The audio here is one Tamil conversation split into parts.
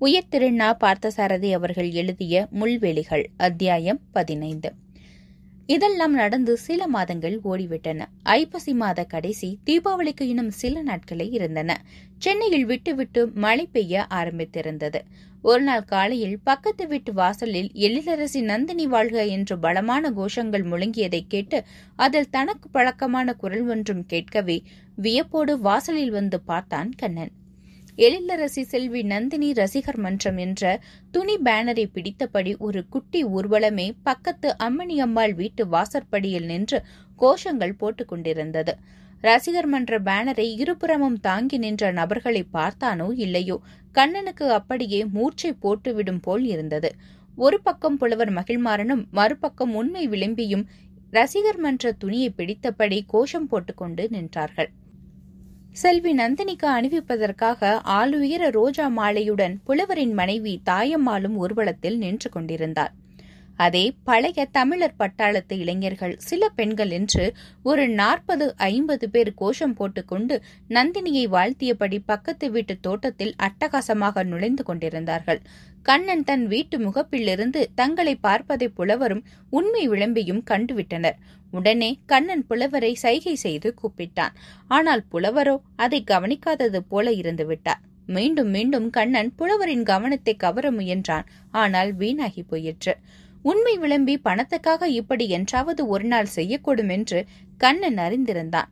உயர் திருநா பார்த்தசாரதி அவர்கள் எழுதிய முள்வெளிகள் அத்தியாயம் பதினைந்து. இதெல்லாம் நடந்து சில மாதங்கள் ஓடிவிட்டன. ஐப்பசி மாத கடைசி தீபாவளிக்கு இன்னும் சில நாட்களே இருந்தன. சென்னையில் விட்டுவிட்டு மழை பெய்ய ஆரம்பித்திருந்தது. ஒரு நாள் காலையில் பக்கத்து வீட்டு வாசலில் எழிலரசி நந்தினி வாழ்க என்று பலமான கோஷங்கள் முழங்கியதை கேட்டு அதில் தனக்கு பழக்கமான குரல் ஒன்றும் கேட்கவே வியப்போடு வாசலில் வந்து பார்த்தான் கண்ணன். எழிலரசி செல்வி நந்தினி ரசிகர் மன்றம் என்ற துணி பேனரை பிடித்தபடி ஒரு குட்டி ஊர்வலமே பக்கத்து அம்மணியம்மாள் வீட்டு வாசற்படியில் நின்று கோஷங்கள் போட்டுக் கொண்டிருந்தது. ரசிகர் மன்ற பேனரை இருபுறமும் தாங்கி நின்ற நபர்களை பார்த்தானோ இல்லையோ? கண்ணனுக்கு அப்படியே மூர்ச்சை போட்டுவிடும் போல் இருந்தது. ஒரு பக்கம் புலவர் மகிழ்மாறனும் மறுபக்கம் உண்மை விளிம்பியும் ரசிகர் மன்ற துணியை பிடித்தபடி கோஷம் போட்டுக்கொண்டு நின்றார்கள். செல்வி நந்தினிக்கு அணிவிப்பதற்காக ஆளுயர ரோஜா மாலையுடன் புலவரின் மனைவி தாயம்மாளும் ஊர்வலத்தில் நின்று கொண்டிருந்தார். அதே பழைய தமிழர் பட்டாளத்து இளைஞர்கள் சில பெண்கள் என்று ஒரு நாற்பது ஐம்பது பேர் கோஷம் போட்டுக்கொண்டு நந்தினியை வாழ்த்தியபடி பக்கத்து வீட்டு தோட்டத்தில் அட்டகாசமாக நுழைந்து கொண்டிருந்தார்கள். கண்ணன் தன் வீட்டு முகப்பிலிருந்து தங்களை பார்ப்பதை புலவரும் உண்மை விளம்பியும் கண்டுவிட்டனர். உடனே கண்ணன் புலவரை சைகை செய்து கூப்பிட்டான். ஆனால் புலவரோ அதை கவனிக்காதது போல இருந்துவிட்டார் மீண்டும் மீண்டும் கண்ணன் புலவரின் கவனத்தை கவர முயன்றான். ஆனால் வீணாகி போயிற்று. உண்மை விளம்பி பணத்துக்காக இப்படி என்றாவது ஒரு நாள் செய்யக்கூடும் என்று கண்ணன் அறிந்திருந்தான்.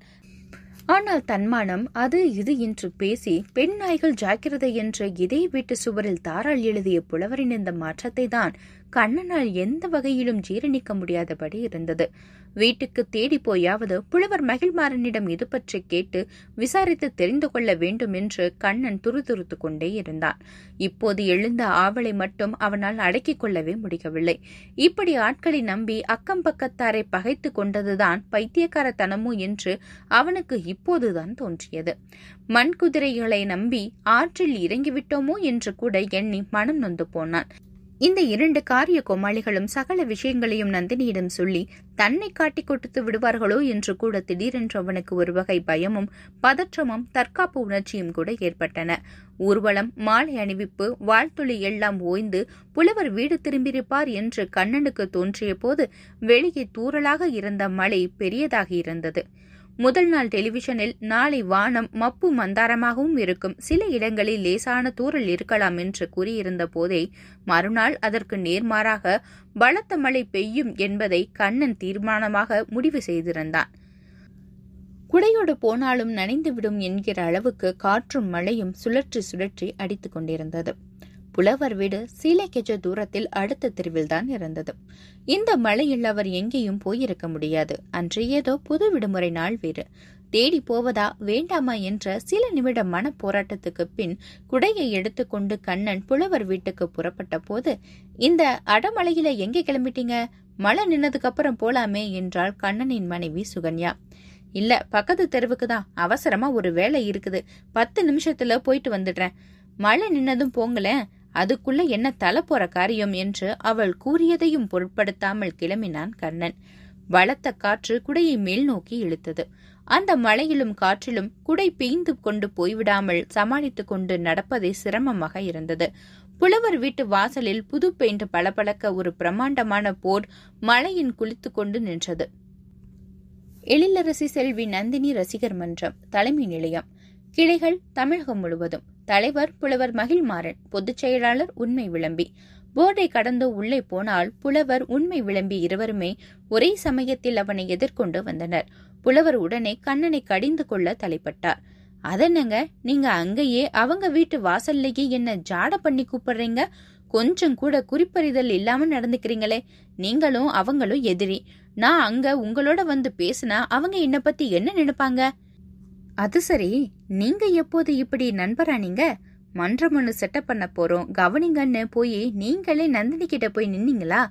ஆனால் தன்மானம் அது இது என்று பேசி பெண் நாய்கள் ஜாக்கிரதை என்ற இதே வீட்டு சுவரில் தாராள் எழுதிய புலவரின் இந்த மாற்றத்தை தான் கண்ணனால் எந்த வகையிலும் ஜீரணிக்க முடியாதபடி இருந்தது. வீட்டுக்கு தேடி போயாவது புலவர் மகிழ்மாறனிடம் இது பற்றி கேட்டு விசாரித்து தெரிந்து கொள்ள வேண்டும் என்று கண்ணன் துருதுருத்து கொண்டே இருந்தான். இப்போது எழுந்த ஆவலை மட்டும் அவனால் அடக்கிக் கொள்ளவே முடியவில்லை. இப்படி ஆட்களை நம்பி அக்கம் பக்கத்தாரை பகைத்து கொண்டதுதான் பைத்தியக்காரத்தனமோ என்று அவனுக்கு இப்போதுதான் தோன்றியது. மண் குதிரைகளை நம்பி ஆற்றில் இறங்கிவிட்டோமோ என்று கூட எண்ணி மனம் நொந்து போனான். இந்த இரண்டு காரிய கோமாளிகளும் சகல விஷயங்களையும் நந்தினியிடம் சொல்லி தன்னை காட்டிக் கொடுத்து விடுவார்களோ என்று கூட திடீரென்று அவனுக்கு ஒரு வகை பயமும் பதற்றமும் தற்காப்பு உணர்ச்சியும் கூட ஏற்பட்டன. ஊர்வலம் மாலை அணிவிப்பு வாழ்த்துளி எல்லாம் ஓய்ந்து புலவர் வீடு திரும்பியிருப்பார் என்று கண்ணனுக்கு தோன்றிய போது வெளியே தூறலாக இருந்த மழை பெரியதாகி இருந்தது. முதல் நாள் டெலிவிஷனில் நாளை வானம் மப்பு மந்தாரமாகவும் இருக்கும். சில இடங்களில் லேசான தூறல் இருக்கலாம் என்று கூறியிருந்த போதே மறுநாள் அதற்கு நேர்மாறாக பலத்த மழை பெய்யும் என்பதை கண்ணன் தீர்மானமாக முடிவு செய்திருந்தான். குடையோடு போனாலும் நனைந்துவிடும் என்கிற அளவுக்கு காற்றும் மழையும் சுழற்றி சுழற்றி அடித்துக் கொண்டிருந்தது. புலவர் வீடு சீலைக்கெஜ தூரத்தில் அடுத்த தெருவில்தான் இருந்தது. இந்த மழையில் அவர் எங்கேயும் போயிருக்க முடியாது. அன்று ஏதோ புது விடுமுறை நாள் வேறு. தேடி போவதா வேண்டாமா என்ற சில நிமிட மன போராட்டத்துக்கு பின் குடையை எடுத்துக்கொண்டு கண்ணன் புலவர் வீட்டுக்கு புறப்பட்ட போது இந்த அடமலையில எங்கே கிளம்பிட்டீங்க? மழை நின்னதுக்கு அப்புறம் போலாமே என்றாள் கண்ணனின் மனைவி சுகன்யா. இல்ல பக்கத்து தெருவுக்கு தான். அவசரமா ஒரு வேலை இருக்குது. பத்து நிமிஷத்துல போயிட்டு வந்துடுறேன். மழை நின்னதும் போங்களேன். அதுக்குள்ள என்ன தலை போற காரியம் என்று அவள் கூறியதையும் பொருட்படுத்தாமல் கிளம்பினான் கண்ணன் பலத்த காற்று குடையை மேல் நோக்கி இழுத்தது. அந்த மழையிலும் காற்றிலும் குடை பெய்ந்து கொண்டு போய்விடாமல் சமாளித்துக் கொண்டு நடப்பதே சிரமமாக இருந்தது. புலவர் வீட்டு வாசலில் புது பெயிண்ட் பளபளக்க ஒரு பிரம்மாண்டமான போர் மழையின் குளித்து கொண்டு நின்றது. எழிலரசி செல்வி நந்தினி ரசிகர் மன்றம் தலைமை நிலையம். கிளைகள் தமிழகம் முழுவதும். தலைவர் புலவர் மகிழ்மாறன் பொதுச் செயலாளர் உண்மை விளம்பி. போர்டை கடந்து உள்ளே போனால் புலவர் உண்மை விளம்பி இருவருமே ஒரே சமயத்தில் அவனை எதிர்கொண்டு வந்தனர். புலவர் உடனே கண்ணனை கடிந்து கொள்ள தலைப்பட்டார். அதென்னங்க? நீங்க அங்கேயே அவங்க வீட்டு வாசல்லையே என்ன ஜாட பண்ணி கூப்பிடுறீங்க? கொஞ்சம் கூட குறிப்பறிதல் இல்லாம நடந்துக்கிறீங்களே. நீங்களும் அவங்களும் எதிரி. நான் அங்க உங்களோட வந்து பேசினா அவங்க என்ன பத்தி என்ன நினைப்பாங்க? அது சரி. நீங்க எப்போது இப்படி நண்பரா நீங்க? மன்றம் ஒன்று செட்டப் பண்ண போறோம். கவனிங்கன்னு போய் நீங்களே நந்தினி கிட்ட போய் நின்னீங்களா?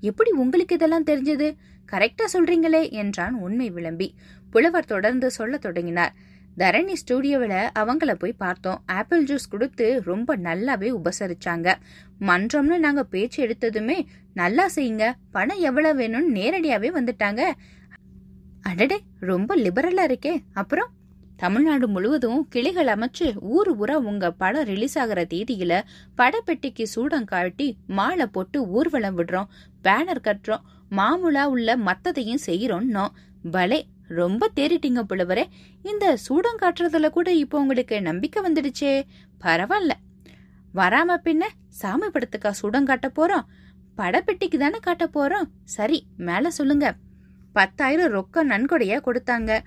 எப்படி உங்களுக்கு இதெல்லாம் தெரிஞ்சது? கரெக்டா சொல்றீங்களே என்றான் உண்மை விளம்பி. புலவர் தொடர்ந்து சொல்ல தொடங்கினார். தரணி ஸ்டூடியோவில் அவங்கள போய் பார்த்தோம். ஆப்பிள் ஜூஸ் கொடுத்து ரொம்ப நல்லாவே உபசரிச்சாங்க. மன்றம்னு நாங்க பேச்சு எடுத்ததுமே நல்லா செய்யுங்க. பணம் எவ்வளவு வேணும்னு நேரடியாவே வந்துட்டாங்க. அடடே ரொம்ப லிபரலா இருக்கே. அப்புறம்? தமிழ்நாடு முழுவதும் கிளைகள் அமைச்சு ஊர் ஊரா உங்க படம் ரிலீஸ் ஆகிற தேதியில படப்பெட்டிக்கு சூடம் காட்டி மாலை போட்டு ஊர்வலம் விடுறோம் பேனர் கட்டுறோம் மாமூலா உள்ள மத்ததையும் செய்யறோம்னோம் பலே ரொம்ப தேறிட்டீங்க புலவரே. இந்த சூடம் காட்டுறதுல கூட இப்போ உங்களுக்கு நம்பிக்கை வந்துடுச்சே. பரவாயில்ல. வராம பின்ன சாமி படத்துக்கா சூடம் காட்ட போறோம். படப்பெட்டிக்கு தானே காட்ட போறோம். சரி மேல சொல்லுங்க. பத்தாயிரம் ரொக்கம் நன்கொடையா கொடுத்தாங்க.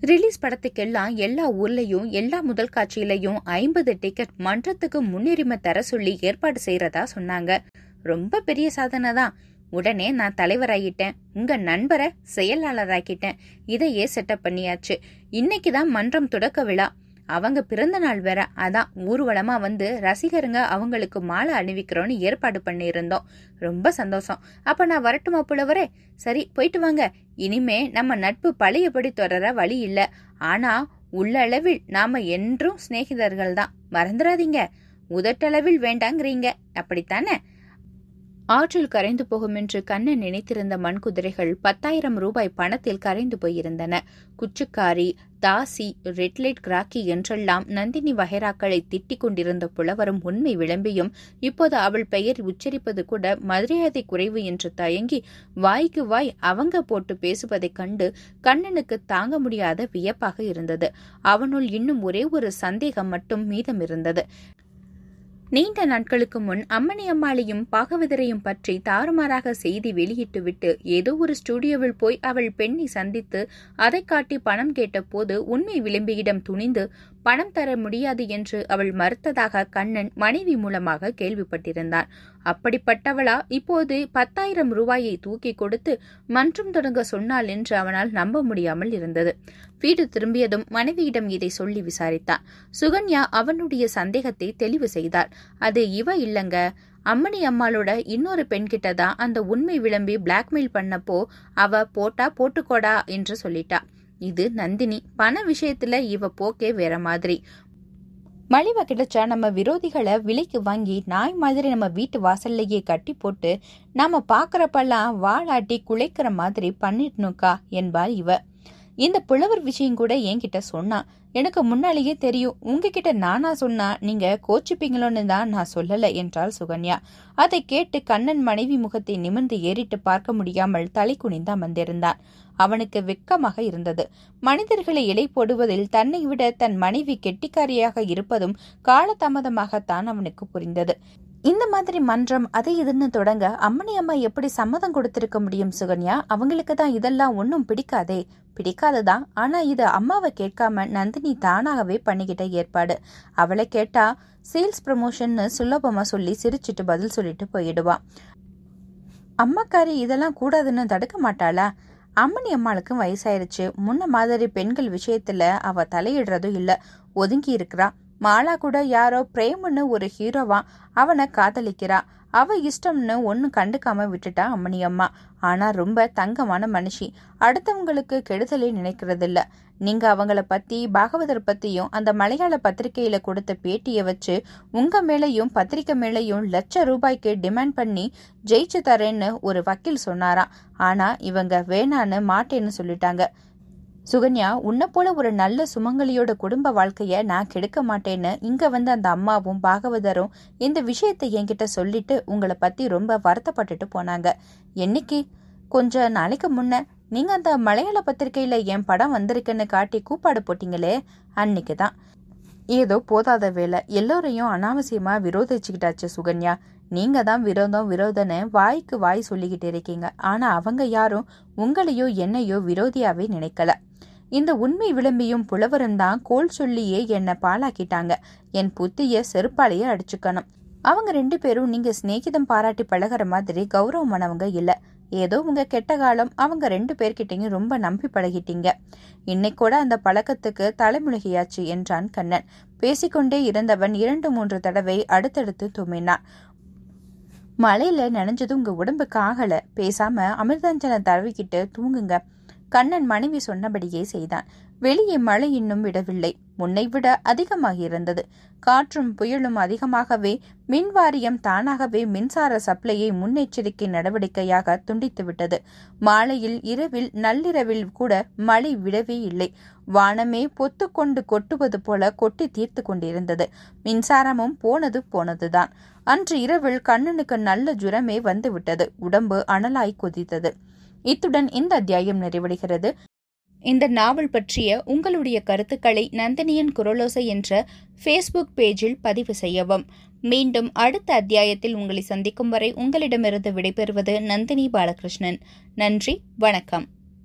ரிலீஸ் படத்துக்கெல்லாம் எல்லா ஊர்லயும் எல்லா முதல் காட்சியிலையும் ஐம்பது டிக்கெட் மன்றத்துக்கு முன்னுரிமை தர சொல்லி ஏற்பாடு செய்யறதா சொன்னாங்க. ரொம்ப பெரிய சாதனை தான். உடனே நான் தலைவராகிட்டேன் உங்க நண்பரை செயலாளராக்கிட்டேன். இதையே செட்டப் பண்ணியாச்சு. இன்னைக்கு தான் மன்றம் தொடக்க விழா. அவங்க பிறந்த நாள் வேற. அதான் ஊர்வலமா வந்து ரசிகருங்க அவங்களுக்கு மாலை அணிவிக்கிறோன்னு ஏற்பாடு பண்ணியிருந்தோம். ரொம்ப சந்தோஷம். அப்ப நான் வரட்டுமா புலவரே? சரி போயிட்டு வாங்க. இனிமே நம்ம நட்பு பழையபடி தொடர வழி இல்ல. ஆனா உள்ளளவில் நாம என்றும் சிநேகிதர்கள் தான் மறந்துடாதீங்க உதட்டளவில் வேண்டாங்கிறீங்க. அப்படித்தானே? ஆற்றில் கரைந்து போகும் என்று கண்ணன் நினைத்திருந்த மண்குதிரைகள் பத்தாயிரம் ரூபாய் பணத்தில் கரைந்து போயிருந்தன. குச்சுக்காரி தாசி ரெட்லைட் கிராக்கி என்றெல்லாம் நந்தினி வகைராக்களை திட்டிக் கொண்டிருந்த புலவரும் உண்மை விளம்பியும் இப்போது அவள் பெயர் உச்சரிப்பது கூட மரியாதை குறைவு என்று தயங்கி வாய்க்கு வாய் அவங்க போட்டு பேசுவதைக் கண்டு கண்ணனுக்கு தாங்க முடியாத வியப்பாக இருந்தது. அவனுள் இன்னும் ஒரே ஒரு சந்தேகம் மட்டும் மீதம் இருந்தது. நீண்ட நாட்களுக்கு முன் அம்மணி அம்மாளையும் பாகவதரையும் பற்றி தாறுமாறாக செய்தி வெளியிட்டுவிட்டு ஏதோ ஒரு ஸ்டுடியோவில் போய் அவள் பெண்ணை சந்தித்து அதை காட்டி பணம் கேட்டபோது உண்மை விளிம்பியிடம் துணிந்து பணம் தர முடியாது என்று அவள் மறுத்ததாக கண்ணன் மனைவி மூலமாக கேள்விப்பட்டிருந்தான். அப்படிப்பட்டவளா? இப்போது பத்தாயிரம் ரூபாயை தூக்கி கொடுத்து மன்றம் தொடங்க சொன்னாள் என்று அவனால் நம்ப முடியாமல் இருந்தது. வீடு திரும்பியதும் மனைவியிடம் இதை சொல்லி விசாரித்தான். சுகன்யா அவனுடைய சந்தேகத்தை தெளிவு செய்தாள். அது இவ இல்லங்க. அம்மணி அம்மாளோட இன்னொரு பெண்கிட்ட தான் அந்த உண்மை விளம்பி பிளாக்மெயில் பண்ணப்போ அவ போட்டா போட்டுக்கோடா என்று சொல்லிட்டா. இது நந்தினி. பண விஷயத்துல இவ போக்கே வேற மாதிரி. மலிவா கிடைச்சா நம்ம விரோதிகளை விலைக்கு வாங்கி நாய் மாதிரி நம்ம வீட்டு வாசல்லையே கட்டி போட்டு நாம பாக்குறப்பெல்லாம் வாளாட்டி குலைக்கிற மாதிரி பண்ணிடணுக்கா என்பாள் இவ. இந்த புலவர் விஷயம் கூட என்கிட்ட சொன்னா எனக்கு முன்னாலேயே தெரியும். உங்ககிட்ட நானா சொன்னா நீங்க கோச்சிப்பீங்களோன்னு தான் நான் சொல்லல என்றாள் சுகன்யா. அதை கேட்டு கண்ணன் மனைவி முகத்தை நிமிர்ந்து ஏறிட்டு பார்க்க முடியாமல் தலை குனிந்து அமர்ந்திருந்தான். அவனுக்கு வெட்கமாக இருந்தது. மனிதர்களை இலை போடுவதில் தன்னை விட தன் மனைவி கெட்டிக்காரியாக இருப்பதும் காலதாமதமாகத்தான் அவனுக்கு புரிந்தது. இந்த மாதிரி மன்றம் அதை இதுன்னு தொடங்க அம்மணி அம்மா எப்படி சம்மதம் கொடுத்திருக்க முடியும் சுகன்யா? அவங்களுக்கு தான் இதெல்லாம் ஒன்றும் பிடிக்காதே. பிடிக்காததான் ஆனா இது அம்மாவை கேட்காம நந்தினி தானாகவே பண்ணிக்கிட்ட ஏற்பாடு. அவளை கேட்டா சேல்ஸ் ப்ரமோஷன்னு சுலபமா சொல்லி சிரிச்சிட்டு பதில் சொல்லிட்டு போயிடுவா. அம்மாக்காரி இதெல்லாம் கூடாதுன்னு தடுக்க மாட்டாளா? அம்மனி அம்மாளுக்கும் வயசாயிருச்சு. முன்ன மாதிரி பெண்கள் விஷயத்துல அவ தலையிடுறதும் இல்ல. ஒதுங்கி இருக்கிறா. மாலா கூட யாரோ பிரேம்னு ஒரு ஹீரோவா அவனை காதலிக்கிறா. அவ இஷ்டம்னு ஒன்னும் கண்டுக்காம விட்டுட்டா அம்மணி அம்மா. ஆனா ரொம்ப தங்கமான மனுஷி. அடுத்தவங்களுக்கு கெடுதலே நினைக்கிறதில்ல. நீங்க அவங்கள பத்தி பாகவதர் பத்தியும் அந்த மலையாள பத்திரிகையில கொடுத்த பேட்டியை வச்சு உங்க மேலையும் பத்திரிக்கை மேலையும் லட்ச ரூபாய்க்கு டிமாண்ட் பண்ணி ஜெயிச்சு தரேன்னு ஒரு வக்கீல் சொன்னாராம் ஆனா இவங்க வேணான்னு மாட்டேன்னு சொல்லிட்டாங்க. சுகன்யா உன்னை போல ஒரு நல்ல சுமங்கலியோட குடும்ப வாழ்க்கைய நான் கெடுக்க மாட்டேன்னு இங்க வந்து அந்த அம்மாவும் பாகவதரும் இந்த விஷயத்தை என்கிட்ட சொல்லிட்டு உங்களை பத்தி ரொம்ப வருத்தப்பட்டுட்டு போனாங்க. என்னைக்கு? கொஞ்ச நாளைக்கு முன்ன. நீங்க அந்த மலையாள பத்திரிகையில என் படம் வந்திருக்குன்னு காட்டி கூப்பாடு போட்டீங்களே? அன்னைக்கு தான் ஏதோ போதாத வேலை எல்லோரையும் அனாவசியமா விரோதிச்சுக்கிட்டாச்சு சுகன்யா. நீங்க தான் விரோதம் விரோதன்னு வாய்க்கு வாய் சொல்லிக்கிட்டு இருக்கீங்க. ஆனா அவங்க யாரும் உங்களையோ என்னையோ விரோதியாவே நினைக்கல. இந்த உண்மை விளம்பியும் புலவரும் தான் கோல் சொல்லியே என்னை பாலாக்கிட்டாங்க என் புத்திய செருப்பாலேயே அடிச்சுக்கணும். அவங்க ரெண்டு பேரும் நீங்க சிநேகிதம் பாராட்டி பழகுற மாதிரி கௌரவமானவங்க இல்ல. ஏதோ உங்க கெட்ட காலம் அவங்க ரெண்டு பேர்கிட்டையும் ரொம்ப நம்பி பழகிட்டீங்க. இன்னைக்கூட அந்த பழக்கத்துக்கு தலைமுழுகியாச்சு என்றான் கண்ணன். பேசிக்கொண்டே இருந்தவன் இரண்டு மூன்று தடவை அடுத்தடுத்து தும்மினான் மழையில நனைஞ்சது உங்க உடம்புக்கு ஆகல பேசாம அமிர்தாஞ்சலம் தடவிக்கிட்டு தூங்குங்க. கண்ணன் மனைவி சொன்னபடியே செய்தான். வெளியே மழை இன்னும் விடவில்லை. முன்னைவிட அதிகமாகியிருந்தது காற்றும் புயலும் அதிகமாகவே மின் வாரியம் தானாகவே மின்சார சப்ளையை முன்னெச்சரிக்கை நடவடிக்கையாக துண்டித்துவிட்டது. மாலையில் இரவில் நள்ளிரவில் கூட மழை விடவே இல்லை. வானமே பொத்துக்கொண்டு கொட்டுவது போல கொட்டி தீர்த்து கொண்டிருந்தது. மின்சாரமும் போனது போனதுதான். அன்று இரவில் கண்ணனுக்கு நல்ல ஜுரமே வந்துவிட்டது. உடம்பு அனலாய் கொதித்தது. இத்துடன் இந்த அத்தியாயம் நிறைவடைகிறது. இந்த நாவல் பற்றிய உங்களுடைய கருத்துக்களை நந்தினியின் குரலோசை என்ற ஃபேஸ்புக் பேஜில் பதிவு செய்யவும். மீண்டும் அடுத்த அத்தியாயத்தில் உங்களை சந்திக்கும் வரை உங்களிடமிருந்து விடைபெறுவது நந்தினி பாலகிருஷ்ணன். நன்றி வணக்கம்.